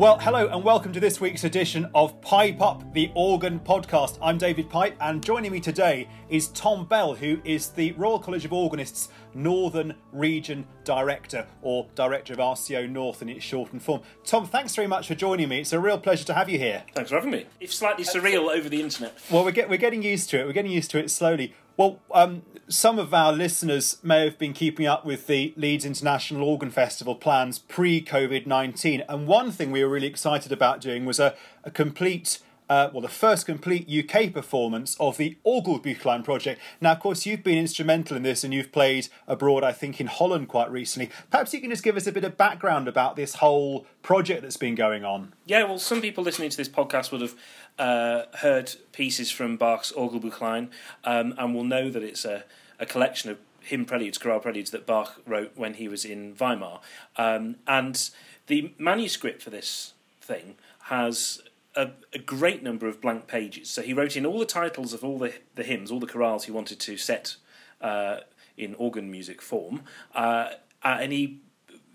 Well, hello and welcome to this week's edition of Pipe Up, the organ podcast. I'm David Pipe, and joining me today is Tom Bell, who is the Royal College of Organists Northern Region Director, or Director of RCO North in its shortened form. Tom, thanks very much for joining me. It's a real pleasure to have you here. Thanks for having me. If slightly surreal over the internet. Well, we're, get, we're getting used to it. We're getting used to it slowly. Well, um, some of our listeners may have been keeping up with the Leeds International Organ Festival plans pre COVID 19. And one thing we were really excited about doing was a, a complete uh, well, the first complete UK performance of the Orgelbuchlein project. Now, of course, you've been instrumental in this and you've played abroad, I think, in Holland quite recently. Perhaps you can just give us a bit of background about this whole project that's been going on. Yeah, well, some people listening to this podcast would have uh, heard pieces from Bach's Orgelbuchlein um, and will know that it's a, a collection of hymn preludes, chorale preludes that Bach wrote when he was in Weimar. Um, and the manuscript for this thing has a, a, great number of blank pages. So he wrote in all the titles of all the, the hymns, all the chorales he wanted to set uh, in organ music form, uh, and he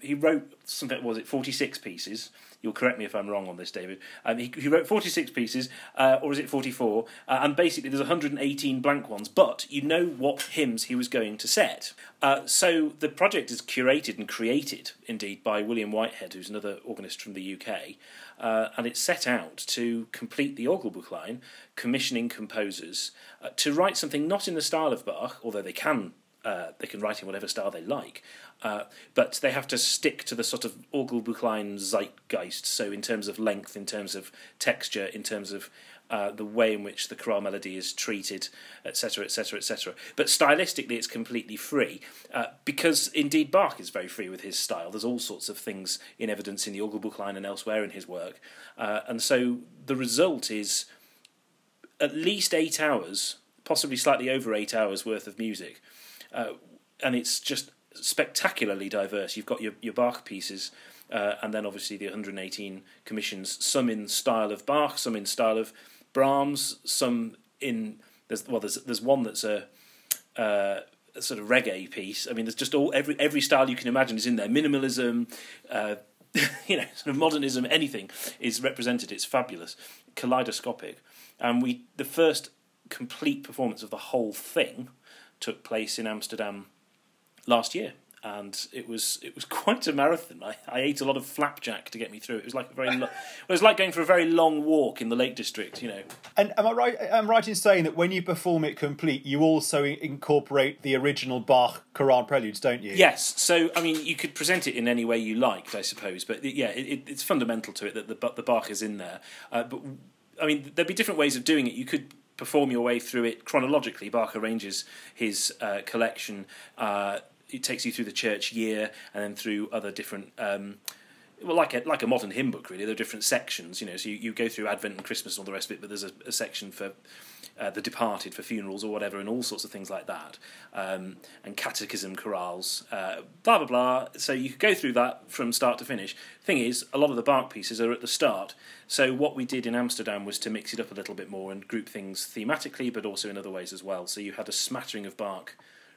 he wrote something was it forty six pieces. You'll correct me if I'm wrong on this, David. Um, he, he, wrote 46 pieces, uh, or is it 44? Uh, and basically, there's 118 blank ones, but you know what hymns he was going to set. Uh, so the project is curated and created, indeed, by William Whitehead, who's another organist from the UK. Uh, and it's set out to complete the Orgelbuchlein, commissioning composers uh, to write something not in the style of Bach, although they can uh, they can write in whatever style they like, uh, but they have to stick to the sort of Orgelbuchlein zeitgeist. So, in terms of length, in terms of texture, in terms of uh, the way in which the chorale melody is treated, etc., etc., etc. But stylistically, it's completely free uh, because indeed Bach is very free with his style. There's all sorts of things in evidence in the Orgelbuchlein and elsewhere in his work, uh, and so the result is at least eight hours, possibly slightly over eight hours worth of music, uh, and it's just spectacularly diverse. You've got your your Bach pieces. Uh, and then obviously the 118 commissions, some in style of Bach, some in style of Brahms, some in there's well there's there's one that's a, uh, a sort of reggae piece. I mean, there's just all every every style you can imagine is in there. Minimalism, uh, you know, sort of modernism, anything is represented. It's fabulous, kaleidoscopic, and we the first complete performance of the whole thing took place in Amsterdam last year and it was it was quite a marathon. I, I ate a lot of flapjack to get me through. It was like a very lo- it was like going for a very long walk in the Lake District, you know. And am I right? I'm right in saying that when you perform it complete, you also incorporate the original Bach chorale preludes, don't you? Yes. So I mean, you could present it in any way you liked, I suppose. But yeah, it, it's fundamental to it that the the Bach is in there. Uh, but I mean, there'd be different ways of doing it. You could perform your way through it chronologically. Bach arranges his uh, collection. Uh, it takes you through the church year and then through other different. Um, well, like a like a modern hymn book, really. There are different sections, you know. So you, you go through Advent and Christmas and all the rest of it, but there's a, a section for uh, the departed, for funerals or whatever, and all sorts of things like that, um, and catechism chorales, uh, blah blah blah. So you could go through that from start to finish. Thing is, a lot of the Bach pieces are at the start. So what we did in Amsterdam was to mix it up a little bit more and group things thematically, but also in other ways as well. So you had a smattering of Bach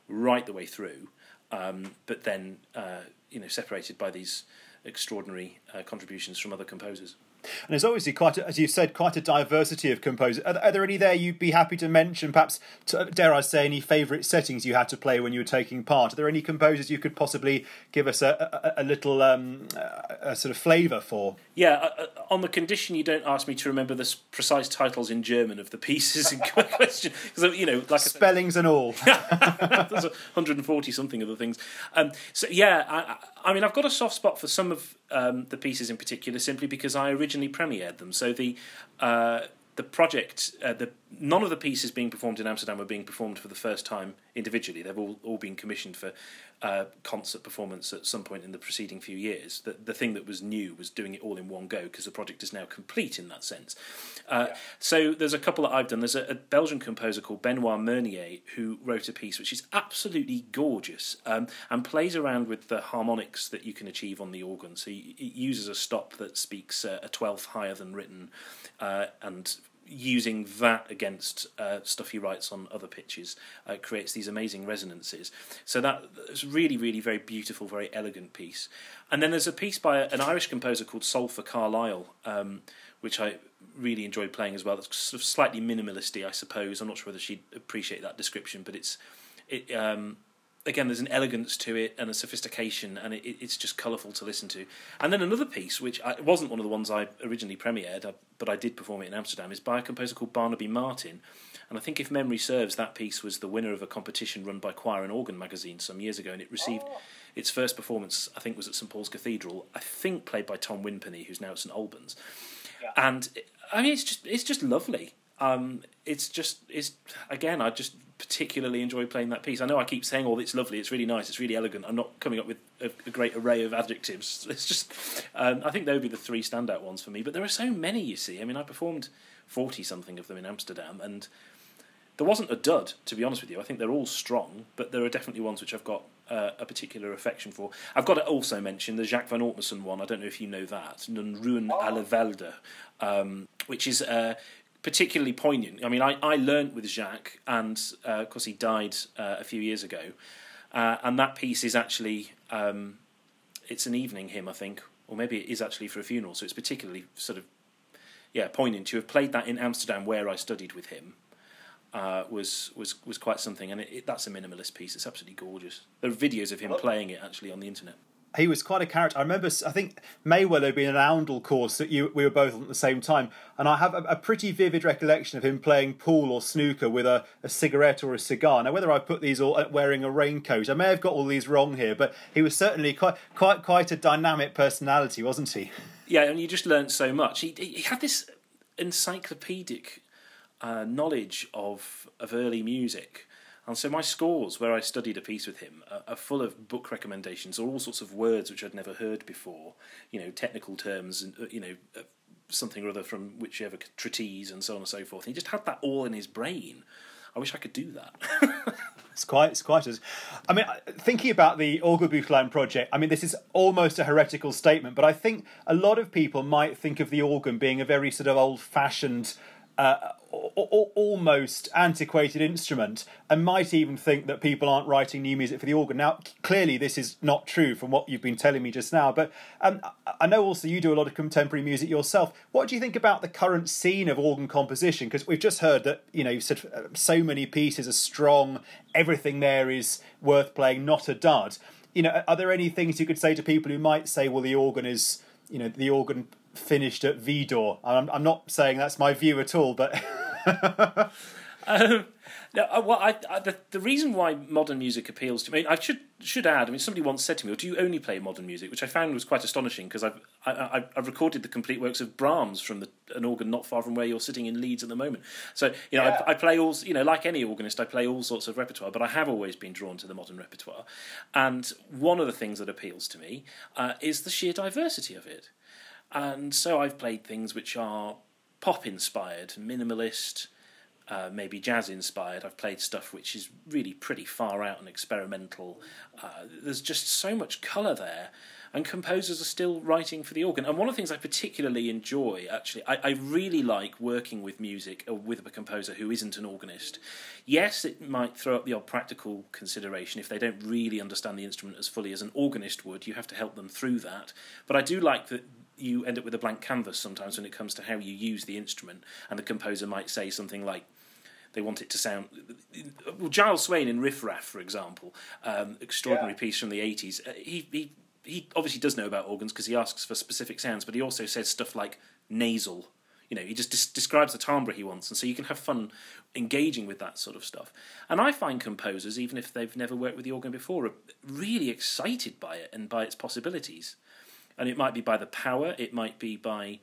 right the way through um, but then uh, you know separated by these extraordinary uh, contributions from other composers. And there's obviously quite, a, as you've said, quite a diversity of composers. Are, are there any there you'd be happy to mention? Perhaps, to, dare I say, any favourite settings you had to play when you were taking part? Are there any composers you could possibly give us a, a, a little um, a sort of flavour for? Yeah, uh, uh, on the condition you don't ask me to remember the precise titles in German of the pieces in question, because you know, like spellings and all. There's 140 something of the things. Um, so yeah, I, I mean, I've got a soft spot for some of um, the pieces in particular, simply because I originally premiered them. So the uh, the project, uh, the none of the pieces being performed in Amsterdam were being performed for the first time individually. They've all, all been commissioned for uh, concert performance at some point in the preceding few years. The, the thing that was new was doing it all in one go because the project is now complete in that sense. Uh, yeah. So there's a couple that I've done. There's a, a, Belgian composer called Benoit Mernier who wrote a piece which is absolutely gorgeous um, and plays around with the harmonics that you can achieve on the organ. So it uses a stop that speaks uh, a twelfth higher than written uh, and using that against uh, stuff he writes on other pitches uh, creates these amazing resonances. So that's really, really very beautiful, very elegant piece. And then there's a piece by an Irish composer called Solfa Carlile, um, which I really enjoyed playing as well. It's sort of slightly minimalisty, I suppose. I'm not sure whether she'd appreciate that description, but it's it. Um, again, there's an elegance to it and a sophistication, and it, it's just colourful to listen to. And then another piece, which I, wasn't one of the ones I originally premiered, uh, but I did perform it in Amsterdam, is by a composer called Barnaby Martin. And I think, if memory serves, that piece was the winner of a competition run by Choir and Organ magazine some years ago, and it received oh. its first performance. I think was at St Paul's Cathedral. I think played by Tom Winpenny, who's now at St Albans. Yeah. And I mean, it's just it's just lovely. Um, it's just it's again, I just particularly enjoy playing that piece. I know I keep saying, "Oh, it's lovely, it's really nice, it's really elegant." I'm not coming up with a, a great array of adjectives. It's just, um, I think they would be the three standout ones for me. But there are so many, you see. I mean, I performed forty something of them in Amsterdam, and there wasn't a dud, to be honest with you. I think they're all strong, but there are definitely ones which I've got uh, a particular affection for. I've got to also mention the Jacques van Oortmerssen one. I don't know if you know that, Nun Ruhen oh. alle Wälder, um, which is uh, particularly poignant. I mean, I, I learned with Jacques, and uh, of course, he died uh, a few years ago. Uh, and that piece is actually um, it's an evening hymn, I think, or maybe it is actually for a funeral. So it's particularly sort of yeah poignant. To have played that in Amsterdam, where I studied with him, uh, was was was quite something. And it, it, that's a minimalist piece. It's absolutely gorgeous. There are videos of him playing it actually on the internet he was quite a character. I remember, I think Maywell had been an Oundle course that you we were both on at the same time, and I have a, a, pretty vivid recollection of him playing pool or snooker with a, a cigarette or a cigar. Now, whether I put these all uh, wearing a raincoat, I may have got all these wrong here, but he was certainly quite quite quite a dynamic personality, wasn't he? Yeah, and you just learnt so much. He, he had this encyclopedic uh, knowledge of of early music and so my scores, where I studied a piece with him, are, full of book recommendations or all sorts of words which I'd never heard before. You know, technical terms and uh, you know uh, something or other from whichever treatise and so on and so forth. he just had that all in his brain. I wish I could do that. it's quite, it's quite as. I mean, thinking about the Orgelbuchlein project, I mean, this is almost a heretical statement, but I think a lot of people might think of the organ being a very sort of old-fashioned uh, almost antiquated instrument and might even think that people aren't writing new music for the organ. Now, clearly, this is not true from what you've been telling me just now, but um, I know also you do a lot of contemporary music yourself. What do you think about the current scene of organ composition? Because we've just heard that, you know, you said uh, so many pieces are strong, everything there is worth playing, not a dud. You know, are there any things you could say to people who might say, well, the organ is, you know, the organ finished at Widor. I'm, I'm not saying that's my view at all, but. um, no, uh, well, I, I, the, the reason why modern music appeals to me, I should should add. I mean, somebody once said to me, "Do you only play modern music?" Which I found was quite astonishing because I've I, have recorded the complete works of Brahms from the, an organ not far from where you're sitting in Leeds at the moment. So you know, yeah. I, I, play all you know, like any organist, I play all sorts of repertoire, but I have always been drawn to the modern repertoire. And one of the things that appeals to me uh, is the sheer diversity of it. And so I've played things which are pop inspired, minimalist, uh, maybe jazz inspired. I've played stuff which is really pretty far out and experimental. Uh, there's just so much colour there, and composers are still writing for the organ. And one of the things I particularly enjoy, actually, I, I really like working with music or uh, with a composer who isn't an organist. Yes, it might throw up the odd practical consideration if they don't really understand the instrument as fully as an organist would. You have to help them through that. But I do like that you end up with a blank canvas sometimes when it comes to how you use the instrument, and the composer might say something like, they want it to sound. Well, Giles Swayne in Riff Raff, for example, um, extraordinary yeah. piece from the 80s. Uh, he, he, he obviously does know about organs because he asks for specific sounds, but he also says stuff like nasal. You know, he just des- describes the timbre he wants, and so you can have fun engaging with that sort of stuff. And I find composers, even if they've never worked with the organ before, are really excited by it and by its possibilities and it might be by the power, it might be by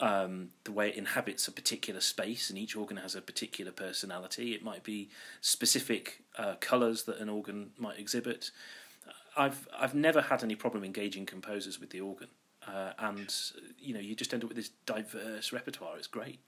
um, the way it inhabits a particular space, and each organ has a particular personality. It might be specific uh, colours that an organ might exhibit. I've I've never had any problem engaging composers with the organ, uh, and you know you just end up with this diverse repertoire. It's great.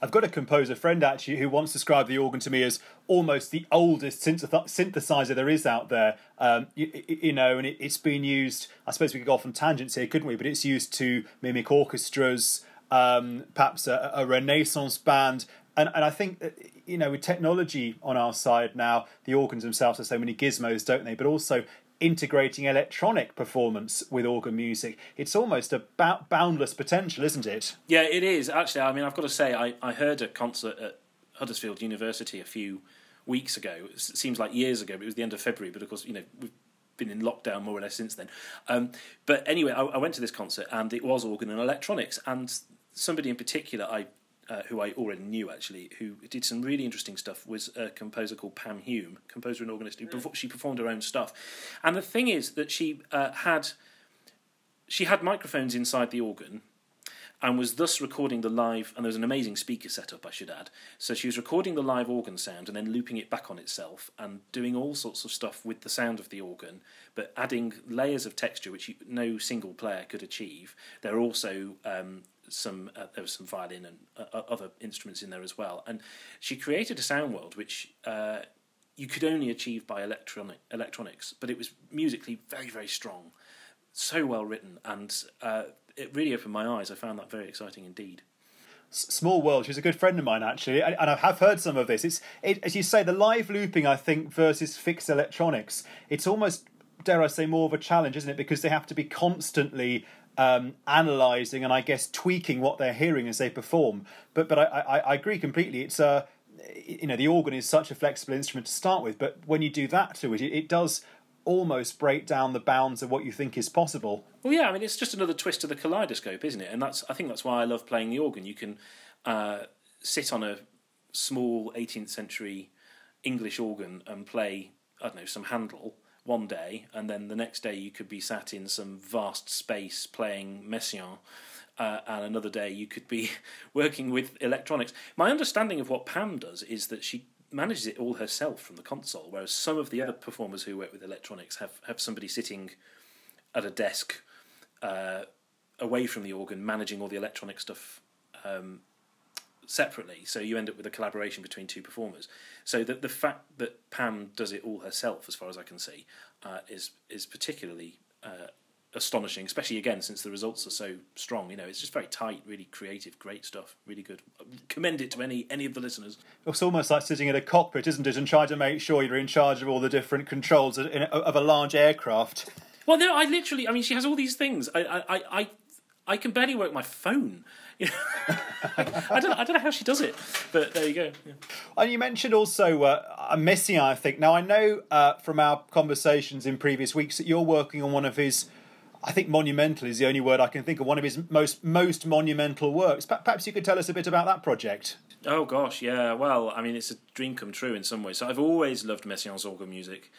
I've got a composer friend actually who once described the organ to me as almost the oldest synthesizer there is out there. Um, you, you, know, and it, has been used. I suppose we could go off on tangents here, couldn't we? But it's used to mimic orchestras. um, perhaps a, a Renaissance band. And, and I think that, you know, with technology on our side now, the organs themselves have so many gizmos, don't they? But also integrating electronic performance with organ music. It's almost a boundless potential, isn't it? Yeah, it is. Actually, I mean, I've got to say, I, I heard a concert at Huddersfield University a few weeks ago. It seems like years ago, but it was the end of February. But of course, you know, we've been in lockdown more or less since then. Um, but anyway, I, I, went to this concert and it was organ and electronics, and somebody in particular I. Uh, who I already knew actually, who did some really interesting stuff, was a composer called Pam Hume, composer and organist. Who mm. she performed her own stuff, and the thing is that she uh, had she had microphones inside the organ, and was thus recording the live. And there was an amazing speaker setup, I should add. So she was recording the live organ sound and then looping it back on itself and doing all sorts of stuff with the sound of the organ, but adding layers of texture which you, no single player could achieve. There are also um, some uh, there was some violin and uh, other instruments in there as well, and she created a sound world which. Uh, you could only achieve by electronic electronics, but it was musically very, very strong, so well written, and uh, it really opened my eyes. I found that very exciting indeed. Small World. She's a good friend of mine, actually, and I have heard some of this. It's it, as you say, the live looping. I think versus fixed electronics. It's almost, dare I say, more of a challenge, isn't it? Because they have to be constantly um, analyzing and I guess tweaking what they're hearing as they perform. But but I, I, I agree completely. It's a you know the organ is such a flexible instrument to start with, but when you do that to it, it, it does almost break down the bounds of what you think is possible. Well, yeah, I mean, it's just another twist to the kaleidoscope, isn't it? And that's I think that's why I love playing the organ. You can uh, sit on a small 18th century English organ and play I don't know some Handel one day, and then the next day you could be sat in some vast space playing Messiaen. Uh, and another day you could be working with electronics. My understanding of what Pam does is that she manages it all herself from the console, whereas some of the other performers who work with electronics have, have somebody sitting at a desk uh, away from the organ managing all the electronic stuff um, separately. So you end up with a collaboration between two performers. So that the fact that Pam does it all herself, as far as I can see, uh, is is particularly uh, astonishing, especially again since the results are so strong. You know, it's just very tight, really creative, great stuff, really good. Commend it to any any of the listeners. It's almost like sitting in a cockpit, isn't it, and trying to make sure you're in charge of all the different controls of a large aircraft. Well, no, I literally, I mean, she has all these things. I, I, I, I can barely work my phone. I, don't, I don't know how she does it, but there you go. Yeah. And you mentioned also uh, Messiaen, I think. Now, I know uh, from our conversations in previous weeks that you're working on one of his I think monumental is the only word I can think of. One of his most most monumental works. Perhaps you could tell us a bit about that project. Oh gosh, yeah. Well, I mean, it's a dream come true in some ways. So I've always loved Messiaen's organ music,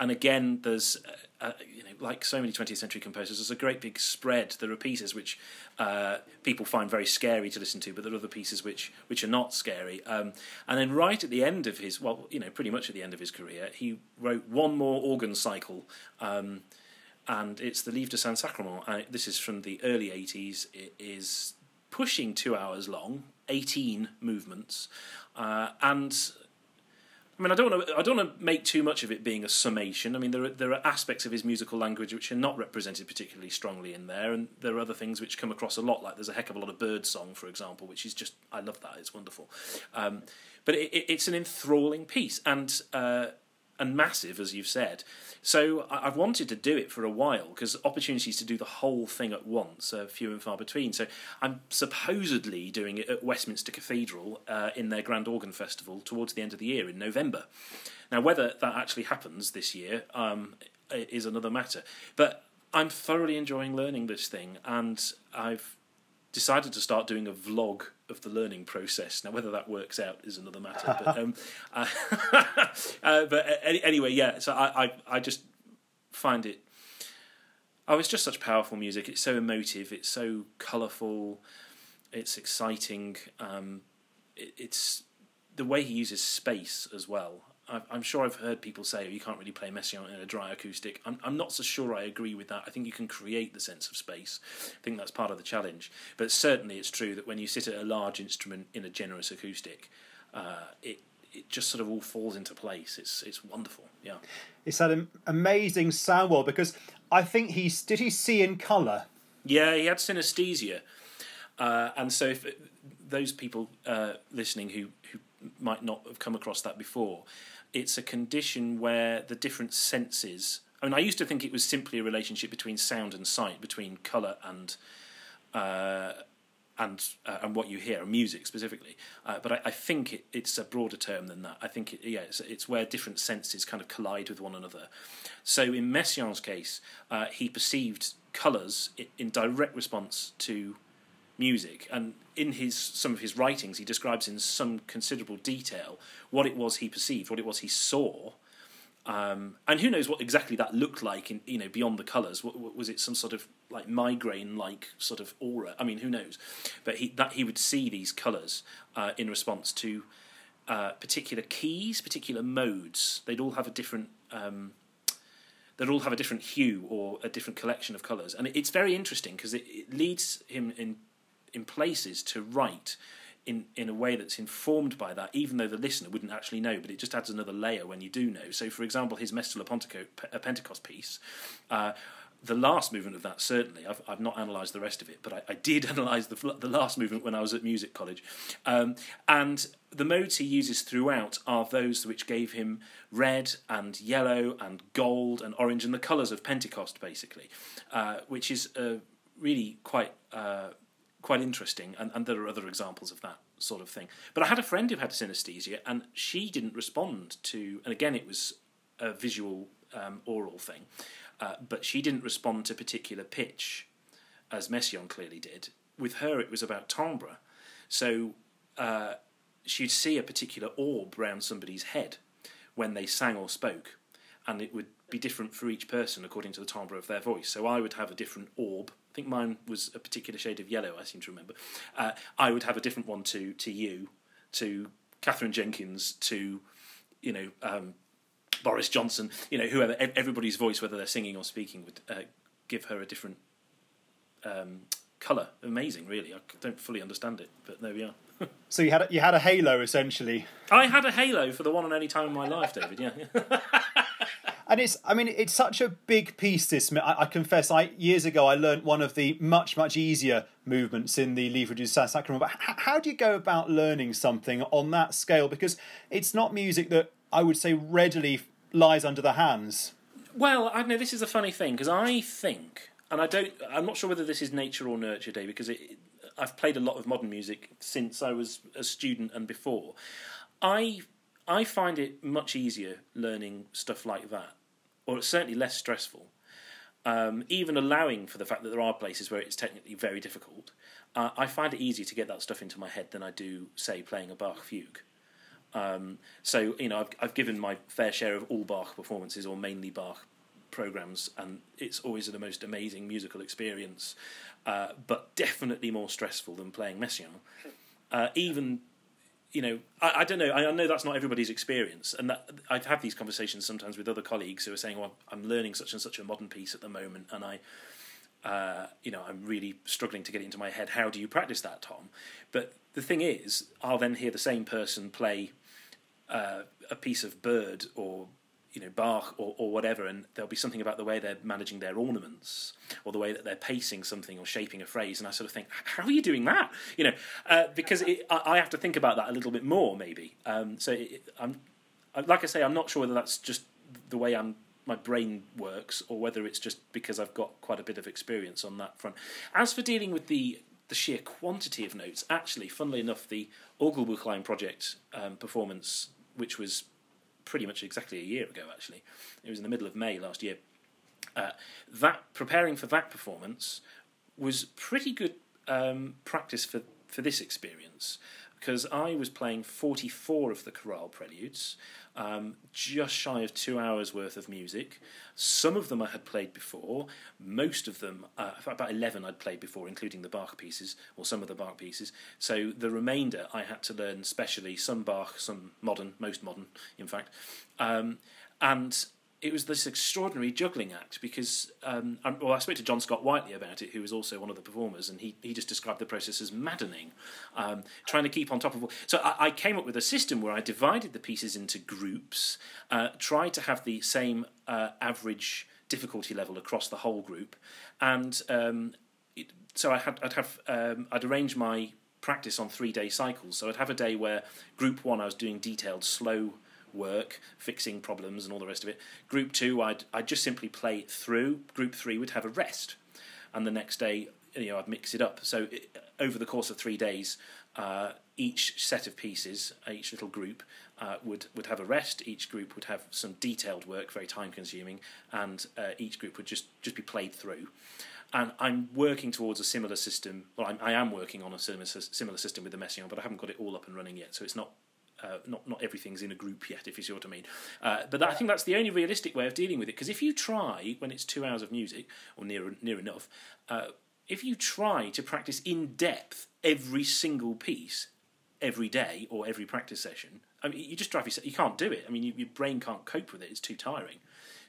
and again, there's uh, uh you know, like so many 20th century composers, there's a great big spread. There are pieces which uh, people find very scary to listen to, but there are other pieces which which are not scary. Um, and then right at the end of his, well, you know, pretty much at the end of his career, he wrote one more organ cycle. Um, and it's the Livre de Saint Sacrement. Uh, this is from the early 80s. It is pushing two hours long, 18 movements, uh, and I mean, I don't want to. I don't want to make too much of it being a summation. I mean, there are there are aspects of his musical language which are not represented particularly strongly in there, and there are other things which come across a lot. Like there's a heck of a lot of bird song, for example, which is just I love that. It's wonderful, um, but it, it, it's an enthralling piece, and uh, and massive, as you've said. So I've wanted to do it for a while because opportunities to do the whole thing at once are few and far between. So I'm supposedly doing it at Westminster Cathedral uh, in their Grand Organ Festival towards the end of the year in November. Now, whether that actually happens this year um, is another matter. But I'm thoroughly enjoying learning this thing, and I've decided to start doing a vlog of the learning process. Now, whether that works out is another matter. But, um, uh, uh, but anyway, yeah. So I, I, I just find it. Oh, it's just such powerful music. It's so emotive. It's so colourful. It's exciting. Um, it, it's the way he uses space as well. I'm sure I've heard people say oh, you can't really play Messiaen in a dry acoustic. I'm, I'm not so sure I agree with that. I think you can create the sense of space. I think that's part of the challenge. But certainly it's true that when you sit at a large instrument in a generous acoustic, uh, it it just sort of all falls into place. It's it's wonderful. Yeah, it's that an amazing sound world because I think he's did he see in colour. Yeah, he had synesthesia. Uh, and so, if those people uh, listening who who might not have come across that before, it's a condition where the different senses. I mean, I used to think it was simply a relationship between sound and sight, between color and uh, and uh, and what you hear, music specifically. Uh, but I, I think it, it's a broader term than that. I think it, yeah, it's, it's, where different senses kind of collide with one another. So in Messiaen's case, uh, he perceived colours in direct response to music, and in his some of his writings, he describes in some considerable detail what it was he perceived, what it was he saw. Um, and who knows what exactly that looked like in you know beyond the colours? was it some sort of like migraine like sort of aura? I mean, who knows? But he that he would see these colours uh, in response to uh, particular keys, particular modes. They'd all have a different. Um, they'd all have a different hue or a different collection of colours, and it's very interesting because it, it leads him in in places to write in, in a way that's informed by that, even though the listener wouldn't actually know, but it just adds another layer when you do know. So, for example, his Mestal Pentecost piece, uh, the last movement of that, certainly, I've, I've not analysed the rest of it, but I, I did analyse the, the last movement when I was at music college. Um, and the modes he uses throughout are those which gave him red and yellow and gold and orange and the colours of Pentecost, basically, uh, which is uh, really quite uh, quite interesting, and, and there are other examples of that sort of thing. But I had a friend who had synesthesia, and she didn't respond to, and again, it was a visual um, oral thing, uh, but she didn't respond to particular pitch, as Messiaen clearly did. With her, it was about timbre. So uh, she'd see a particular orb around somebody's head when they sang or spoke, and it would be different for each person according to the timbre of their voice. So I would have a different orb I think mine was a particular shade of yellow. I seem to remember. Uh, I would have a different one to to you, to Katherine Jenkins, to you know um, Boris Johnson. You know whoever. Everybody's voice, whether they're singing or speaking, would uh, give her a different um, color. Amazing, really. I don't fully understand it, but there we are. so you had a, you had a halo essentially. I had a halo for the one and only time in my life, David. Yeah. and it's i mean it's such a big piece this i, I confess i years ago i learned one of the much much easier movements in the livre du sacrament but how, how do you go about learning something on that scale? Because it's not music that i would say readily lies under the hands. Well i know this is a funny thing because i think and i don't i'm not sure whether this is nature or nurture day because it, i've played a lot of modern music since i was a student and before. I I find it much easier learning stuff like that or it's certainly less stressful. Um, even allowing for the fact that there are places where it's technically very difficult, uh, I find it easier to get that stuff into my head than I do, say, playing a Bach fugue. Um, so you know, I've, I've given my fair share of all Bach performances or mainly Bach programs, and it's always the most amazing musical experience, uh, but definitely more stressful than playing Messiaen. Uh, even you know, I, I, don't know. I, know that's not everybody's experience, and that, I've had these conversations sometimes with other colleagues who are saying, "Well, I'm learning such and such a modern piece at the moment, and I, uh, you know, I'm really struggling to get it into my head. How do you practice that, Tom?" But the thing is, I'll then hear the same person play uh, a piece of Byrd or you know Bach or, or whatever, and there'll be something about the way they're managing their ornaments or the way that they're pacing something or shaping a phrase, and I sort of think, how are you doing that? You know, uh, because it, I, I, have to think about that a little bit more, maybe. Um, so it, I'm, like I say, I'm not sure whether that's just the way I'm my brain works or whether it's just because I've got quite a bit of experience on that front. As for dealing with the the sheer quantity of notes, actually, funnily enough, the Orgelbuchlein project um, performance, which was pretty much exactly a year ago. Actually, it was in the middle of May last year. Uh, that preparing for that performance was pretty good um, practice for for this experience because I was playing 44 of the chorale preludes, um, just shy of two hours worth of music. Some of them I had played before, most of them, uh, about 11 I'd played before, including the Bach pieces, or some of the Bach pieces. So the remainder I had to learn specially, some Bach, some modern, most modern, in fact. Um, and it was this extraordinary juggling act because um, well, I spoke to John Scott Whiteley about it, who was also one of the performers, and he, he just described the process as maddening, um, trying to keep on top of. All so I, I, came up with a system where I divided the pieces into groups, uh, tried to have the same uh, average difficulty level across the whole group, and um, it, so I had I'd have um, I'd arrange my practice on three day cycles. So I'd have a day where group one I was doing detailed slow work, fixing problems and all the rest of it. Group two I'd I'd just simply play it through. Group three would have a rest, and the next day you know I'd mix it up. So it, over the course of three days, uh, each set of pieces, each little group uh, would would have a rest. Each group would have some detailed work, very time consuming, and uh, each group would just just be played through. And I'm working towards a similar system. Well, I'm, I am working on a similar similar system with the Messiaen, but I haven't got it all up and running yet. So it's not uh, not not everything's in a group yet, if you see what I mean. Uh, but that, I think that's the only realistic way of dealing with it. Because if you try when it's two hours of music or near near enough, uh, if you try to practice in depth every single piece every day or every practice session, I mean, you just drive yourself. You can't do it. I mean, you, your brain can't cope with it. It's too tiring.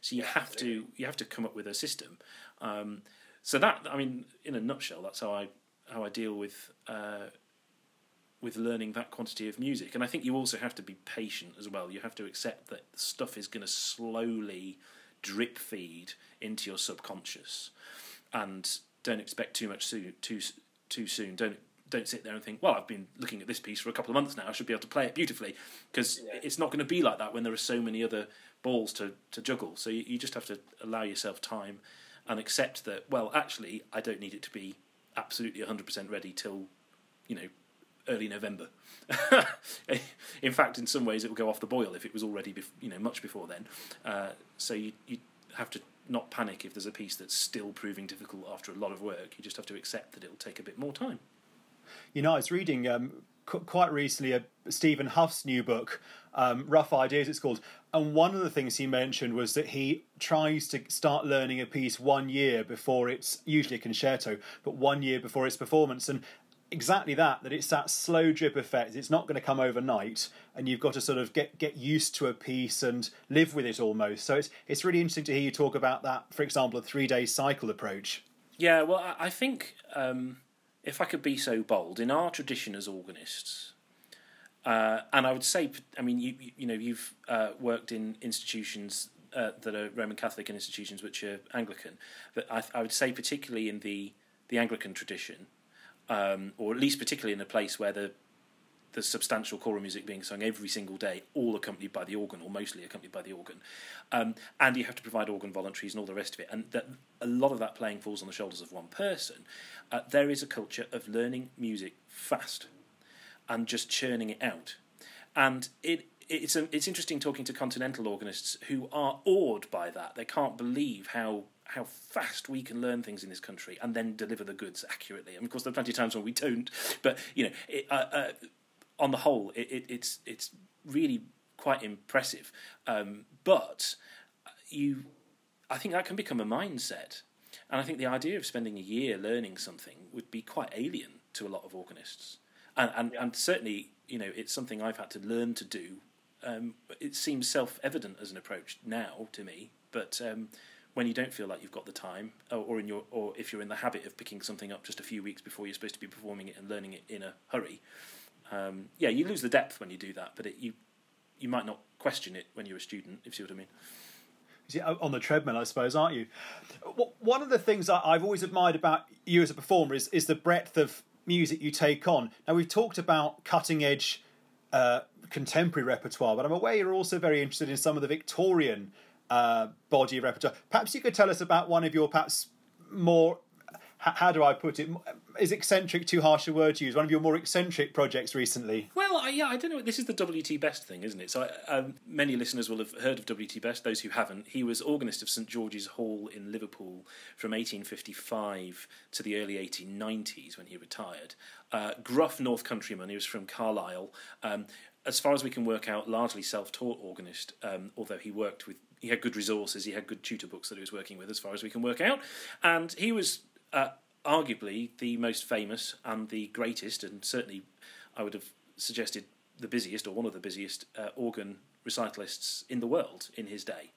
So you have to you have to come up with a system. Um, so that I mean, in a nutshell, that's how I how I deal with uh, with learning that quantity of music. And I think you also have to be patient as well. You have to accept that stuff is going to slowly drip feed into your subconscious, and don't expect too much too too too soon. Don't don't sit there and think, well, I've been looking at this piece for a couple of months now. I should be able to play it beautifully because yeah. it's not going to be like that when there are so many other balls to, to juggle. So you, you just have to allow yourself time and accept that, well, actually, I don't need it to be absolutely 100% ready till, you know, early November. in fact, in some ways, it will go off the boil if it was already, bef- you know, much before then. Uh, so you you have to not panic if there's a piece that's still proving difficult after a lot of work. You just have to accept that it'll take a bit more time. You know, I was reading um, qu- quite recently a Stephen Hough's new book, um, Rough Ideas, it's called. And one of the things he mentioned was that he tries to start learning a piece one year before it's usually a concerto, but one year before its performance. And exactly that that it's that slow drip effect. It's not going to come overnight and you've got to sort of get get used to a piece and live with it almost. So it's it's really interesting to hear you talk about that for example a three day cycle approach. Yeah well i think um, if i could be so bold in our tradition as organists uh, and i would say i mean you you know you've uh, worked in institutions uh, that are roman catholic and institutions which are anglican but I, I would say particularly in the the anglican tradition um, or at least particularly in a place where the the substantial choral music being sung every single day, all accompanied by the organ, or mostly accompanied by the organ. Um, and you have to provide organ voluntaries and all the rest of it. And that, a lot of that playing falls on the shoulders of one person. Uh, there is a culture of learning music fast and just churning it out. And it, it's, a, it's interesting talking to continental organists who are awed by that. They can't believe how how fast we can learn things in this country and then deliver the goods accurately. And of course, there are plenty of times when we don't. But you know, it, uh, uh, on the whole, it, it, it's it's really quite impressive. Um, but you, I think that can become a mindset, and I think the idea of spending a year learning something would be quite alien to a lot of organists, and and, and certainly you know it's something I've had to learn to do. Um, it seems self evident as an approach now to me, but um, when you don't feel like you've got the time, or, in your, or if you're in the habit of picking something up just a few weeks before you're supposed to be performing it and learning it in a hurry, um, yeah, you lose the depth when you do that. But it, you you might not question it when you're a student, if you see what I mean. On the treadmill, I suppose, aren't you? One of the things I've always admired about you as a performer is, is the breadth of music you take on. Now, we've talked about cutting edge uh, contemporary repertoire, but I'm aware you're also very interested in some of the Victorian uh, body of repertoire. Perhaps you could tell us about one of your perhaps more how do I put it? Is eccentric too harsh a word to use? One of your more eccentric projects recently? Well, I, yeah, I don't know. This is the W.T. Best thing, isn't it? So um, many listeners will have heard of W.T. Best. Those who haven't, he was organist of St George's Hall in Liverpool from 1855 to the early 1890s when he retired. Uh, gruff North Countryman. He was from Carlisle. Um, as far as we can work out, largely self-taught organist, um, although he worked with he had good resources, he had good tutor books that he was working with, as far as we can work out, and he was uh, arguably the most famous and the greatest, and certainly I would have suggested the busiest or one of the busiest uh, organ recitalists in the world in his day.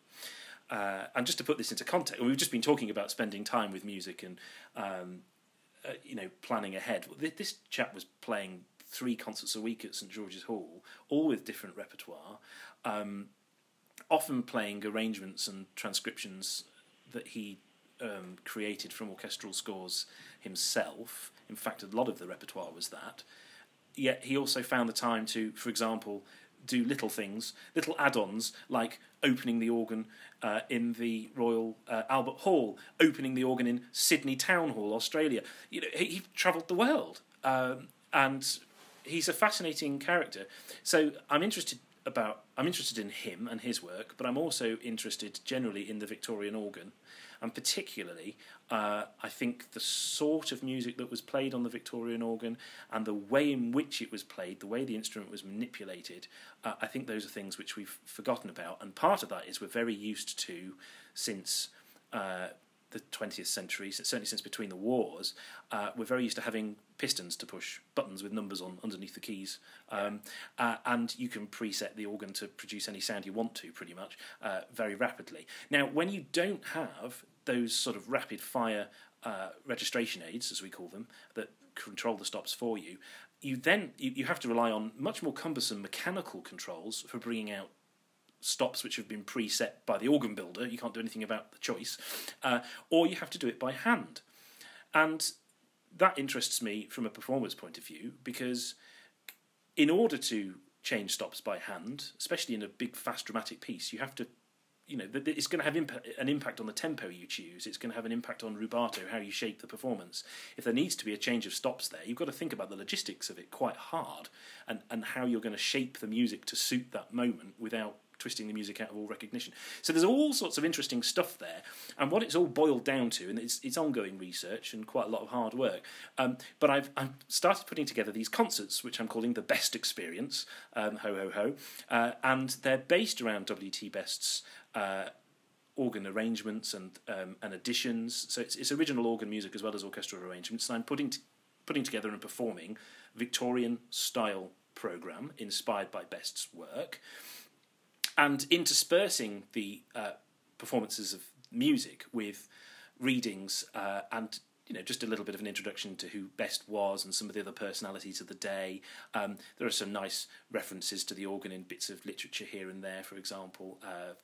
Uh, and just to put this into context, we've just been talking about spending time with music and um, uh, you know planning ahead. This chap was playing three concerts a week at St George's Hall, all with different repertoire. Um, often playing arrangements and transcriptions that he um, created from orchestral scores himself. In fact, a lot of the repertoire was that. Yet he also found the time to, for example, do little things, little add-ons like opening the organ uh, in the Royal uh, Albert Hall, opening the organ in Sydney Town Hall, Australia. You know, he, he travelled the world, um, and he's a fascinating character. So I'm interested about I'm interested in him and his work, but I'm also interested generally in the Victorian organ, and particularly uh, I think the sort of music that was played on the Victorian organ and the way in which it was played, the way the instrument was manipulated. Uh, I think those are things which we've forgotten about, and part of that is we're very used to since. Uh, the 20th century, certainly since between the wars, uh, we're very used to having pistons to push buttons with numbers on underneath the keys, um, uh, and you can preset the organ to produce any sound you want to, pretty much, uh, very rapidly. Now, when you don't have those sort of rapid fire uh, registration aids, as we call them, that control the stops for you, you then you, you have to rely on much more cumbersome mechanical controls for bringing out stops which have been preset by the organ builder. You can't do anything about the choice, uh, or you have to do it by hand, and that interests me from a performer's point of view because in order to change stops by hand, especially in a big, fast, dramatic piece, you have to you know, it's going to have an impact on the tempo you choose. It's going to have an impact on rubato, how you shape the performance. If there needs to be a change of stops there, you've got to think about the logistics of it quite hard and, and how you're going to shape the music to suit that moment without twisting the music out of all recognition. So there's all sorts of interesting stuff there, and what it's all boiled down to, and it's, it's ongoing research and quite a lot of hard work. Um, but I've, I've started putting together these concerts, which I'm calling the Best Experience, um, ho ho ho, uh, and they're based around WT Best's. Uh, organ arrangements and um, and additions. So it's, it's original organ music as well as orchestral arrangements. And I'm putting t- putting together and performing Victorian style program inspired by Best's work and interspersing the uh, performances of music with readings uh, and you know just a little bit of an introduction to who Best was and some of the other personalities of the day. Um, there are some nice references to the organ in bits of literature here and there, for example. Uh,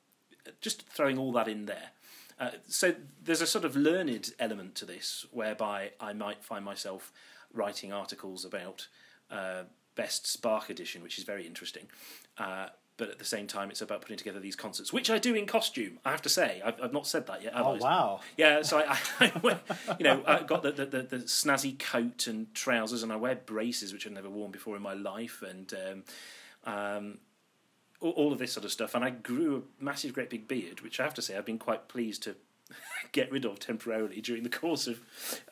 just throwing all that in there. Uh, so there's a sort of learned element to this, whereby I might find myself writing articles about uh, Best's Bach edition, which is very interesting. But at the same time, it's about putting together these concerts, which I do in costume. I have to say, I've, I've not said that yet. Oh wow! Yeah, so I, I, I you know, I got the, the, the, the, snazzy coat and trousers, and I wear braces, which I've never worn before in my life, and um, um, all, all, of this sort of stuff. And I grew a massive, great big beard, which I have to say, I've been quite pleased to get rid of temporarily during the course of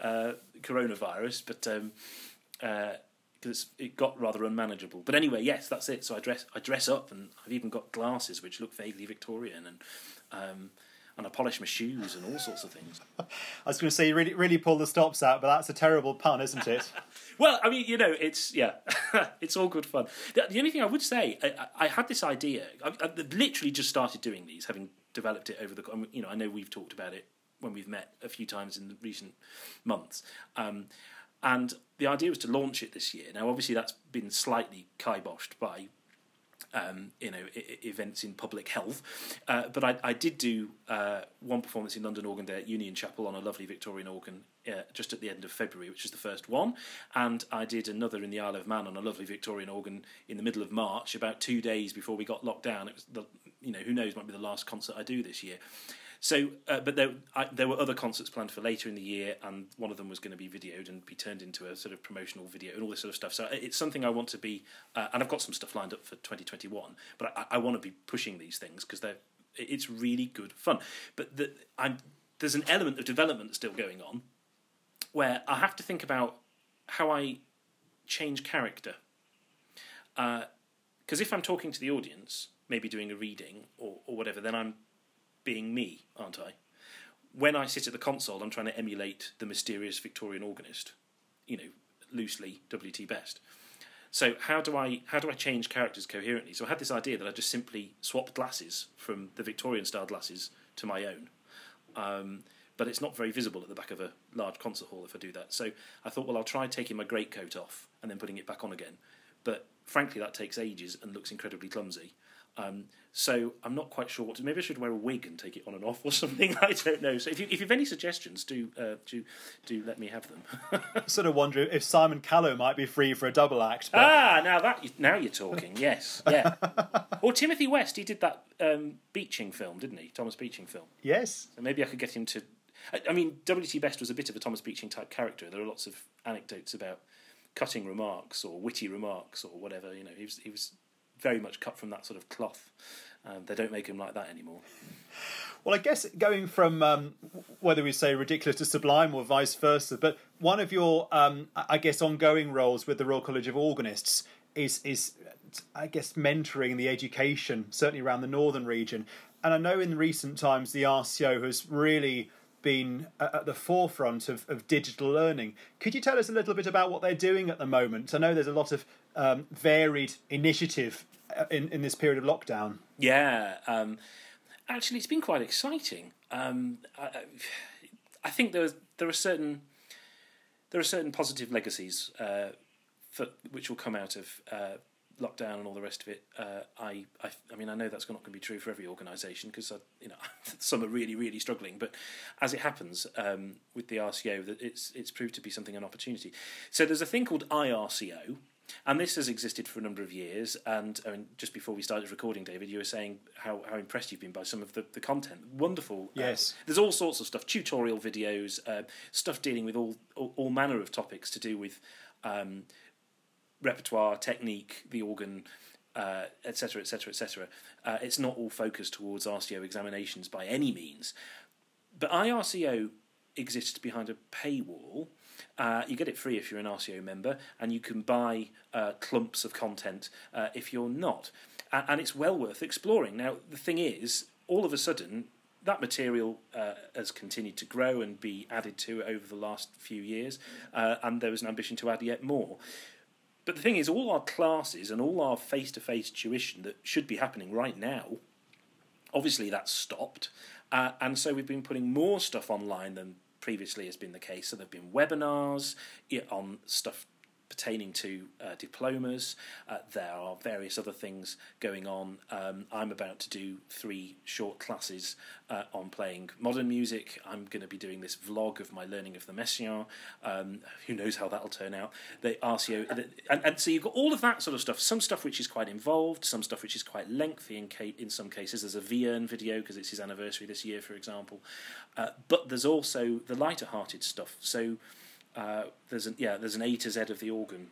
uh, coronavirus, but. Um, uh, because it got rather unmanageable. But anyway, yes, that's it. So I dress I dress up, and I've even got glasses which look vaguely Victorian, and um, and I polish my shoes and all sorts of things. I was going to say you really really pull the stops out, but that's a terrible pun, isn't it? well, I mean, you know, it's yeah, it's all good fun. The, the, only thing I would say, I, I had this idea. I, I literally just started doing these, having developed it over the. You know, I know we've talked about it when we've met a few times in the recent months. Um, and the idea was to launch it this year. Now, obviously, that's been slightly kiboshed by um, you know I- events in public health. Uh, but I, I, did do uh, one performance in London Organ Day at Union Chapel on a lovely Victorian organ uh, just at the end of February, which was the first one, and I did another in the Isle of Man on a lovely Victorian organ in the middle of March, about two days before we got locked down. It was the you know who knows might be the last concert I do this year. So, uh, but there, I, there were other concerts planned for later in the year, and one of them was going to be videoed and be turned into a sort of promotional video and all this sort of stuff. So it's something I want to be, uh, and I've got some stuff lined up for 2021. But I, I want to be pushing these things because they're it's really good fun. But the, there's an element of development still going on where I have to think about how I change character. Because uh, if I'm talking to the audience, maybe doing a reading or, or whatever, then I'm being me, aren't I? When I sit at the console, I'm trying to emulate the mysterious Victorian organist, you know, loosely W.T. Best. So how do I how do I change characters coherently? So I had this idea that I just simply swapped glasses from the Victorian style glasses to my own. Um, but it's not very visible at the back of a large concert hall if I do that. So I thought, well, I'll try taking my greatcoat off and then putting it back on again. But frankly, that takes ages and looks incredibly clumsy. Um, so I'm not quite sure what to. Maybe I should wear a wig and take it on and off or something. I don't know. So if you if you have any suggestions, do uh, do do let me have them. sort of wonder if Simon Callow might be free for a double act. But... Ah, now that now you're talking. Yes, yeah. or Timothy West. He did that um, Beecham film, didn't he? Thomas Beecham film. Yes. So maybe I could get him to. I, I mean, W.T. Best was a bit of a Thomas Beecham type character. There are lots of anecdotes about cutting remarks or witty remarks or whatever. You know, he was he was very much cut from that sort of cloth. Um, they don't make him like that anymore. Well, I guess going from um, whether we say ridiculous to sublime or vice versa, but one of your, um, I guess, ongoing roles with the Royal College of Organists is is, I guess, mentoring the education, certainly around the northern region. And I know in recent times the RCO has really been at the forefront of, of digital learning. Could you tell us a little bit about what they're doing at the moment? I know there's a lot of um, varied initiative uh, in, in this period of lockdown. Yeah, um, actually, it's been quite exciting. Um, I, I, think there there are certain there are certain positive legacies uh, for, which will come out of uh, lockdown and all the rest of it. Uh, I, I, I mean, I know that's not going to be true for every organisation because you know some are really really struggling. But as it happens um, with the RCO, that it's it's proved to be something an opportunity. So there's a thing called IRCO and this has existed for a number of years. And I mean, just before we started recording, David, you were saying how, how impressed you've been by some of the, the content. Wonderful. Uh, yes. Uh, there's all sorts of stuff, tutorial videos, uh, stuff dealing with all, all, all manner of topics to do with um, repertoire, technique, the organ, etc., etc., etc. It's not all focused towards RCO examinations by any means, but IRCO exists behind a paywall uh, you get it free if you're an RCO member, and you can buy uh, clumps of content uh, if you're not. and it's well worth exploring. Now, the thing is, all of a sudden, that material uh, has continued to grow and be added to over the last few years, uh, and there was an ambition to add yet more. But the thing is, all our classes and all our face to face tuition that should be happening right now, obviously that's stopped. Uh, and so we've been putting more stuff online than previously has been the case. So there have been webinars on stuff pertaining to uh, diplomas. Uh, there are various other things going on. Um, I'm about to do three short classes uh, on playing modern music. I'm going to be doing this vlog of my learning of the Messiaen. Um, who knows how that'll turn out? The RCO, and, and, so you've got all of that sort of stuff. Some stuff which is quite involved, some stuff which is quite lengthy. In, ca- in some cases, there's a Vierne video because it's his anniversary this year, for example. Uh, but there's also the lighter-hearted stuff. So uh, there's an yeah there's an A to Z of the organ,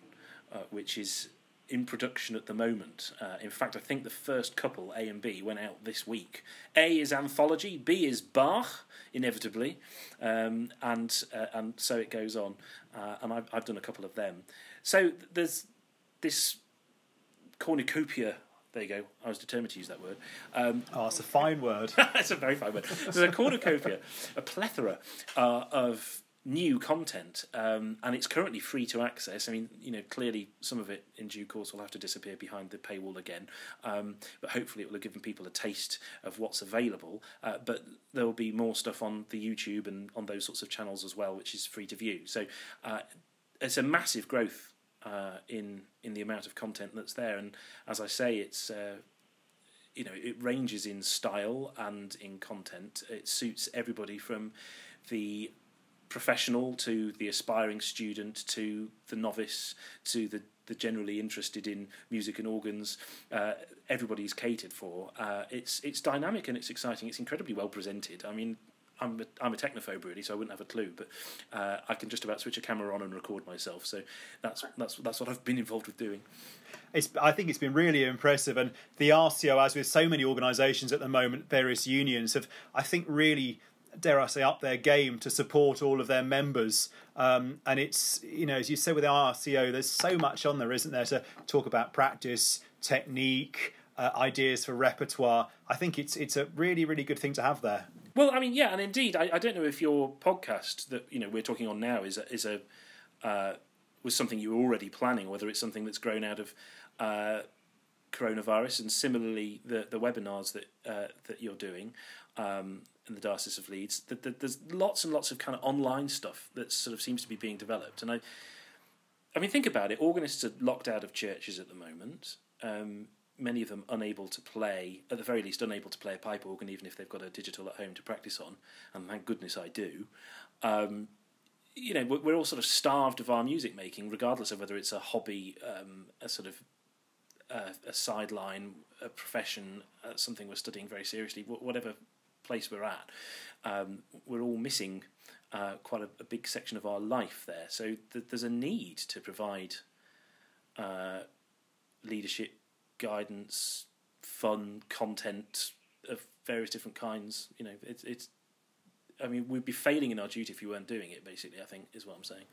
uh, which is in production at the moment. Uh, in fact, I think the first couple A and B went out this week. A is anthology, B is Bach, inevitably, um, and uh, and so it goes on. Uh, and I've I've done a couple of them. So there's this cornucopia there you go. I was determined to use that word. Um, oh, it's a fine word. it's a very fine word. There's a cornucopia, a plethora uh, of new content, um, and it's currently free to access. I mean, you know, clearly some of it in due course will have to disappear behind the paywall again, um, but hopefully it will have given people a taste of what's available. Uh, but there will be more stuff on the YouTube and on those sorts of channels as well, which is free to view. So uh, it's a massive growth uh, in in the amount of content that's there, and as I say, it's uh, you know it ranges in style and in content. It suits everybody from the professional to the aspiring student to the novice to the the generally interested in music and organs, uh, everybody's catered for. Uh, it's it's dynamic and it's exciting. It's incredibly well presented. I mean, I'm a, I'm a technophobe really, so I wouldn't have a clue. But uh, I can just about switch a camera on and record myself. So that's that's that's what I've been involved with doing. It's, I think it's been really impressive, and the RCO, as with so many organisations at the moment, various unions have, I think, really dare I say, up their game to support all of their members. Um, and it's, you know, as you say with the RCO, there's so much on there, isn't there, to talk about practice, technique, uh, ideas for repertoire. I think it's it's a really, really good thing to have there. Well, I mean, yeah, and indeed, I, I don't know if your podcast that you know we're talking on now is a, is a uh, was something you were already planning, whether it's something that's grown out of uh, coronavirus, and similarly the the webinars that uh, that you're doing. Um, in the Diocese of Leeds. that There's lots and lots of kind of online stuff that sort of seems to be being developed. And I, I mean, think about it. Organists are locked out of churches at the moment. Um, many of them unable to play, at the very least, unable to play a pipe organ, even if they've got a digital at home to practice on. And thank goodness I do. Um, you know, we're all sort of starved of our music making, regardless of whether it's a hobby, um, a sort of uh, a sideline, a profession, uh, something we're studying very seriously, whatever place we're at. Um, we're all missing uh, quite a, a, big section of our life there. So th- there's a need to provide uh, leadership, guidance, fun, content of various different kinds. You know, it's it's. I mean, we'd be failing in our duty if we weren't doing it. Basically, I think is what I'm saying.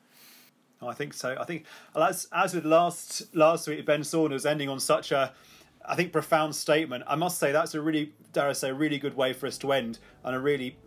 I think so. I think as as with last last week, Ben Saunders ending on such a, I think profound statement. I must say that's a really, dare I say, a really good way for us to end and a really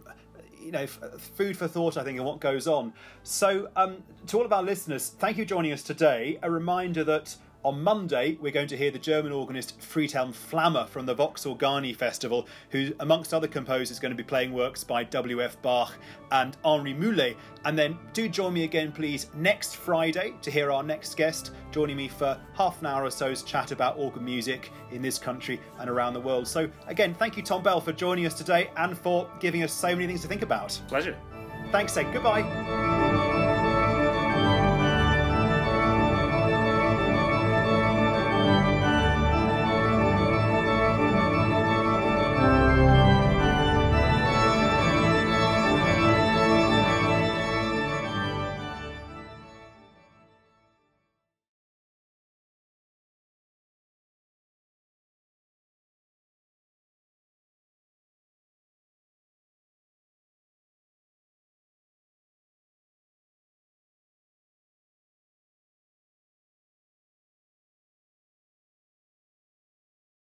you know, food for thought, I think, and what goes on. So, um, to all of our listeners, thank you for joining us today. A reminder that on Monday, we're going to hear the German organist Friedhelm Flamme from the Vox Organi Festival, who, amongst other composers, is going to be playing works by W.F. Bach and Henri Mulet. And then do join me again, please, next Friday to hear our next guest, joining me for half an hour or so's chat about organ music in this country and around the world. So, again, thank you, Tom Bell, for joining us today and for giving us so many things to think about. Pleasure. Thanks, Ed. Goodbye.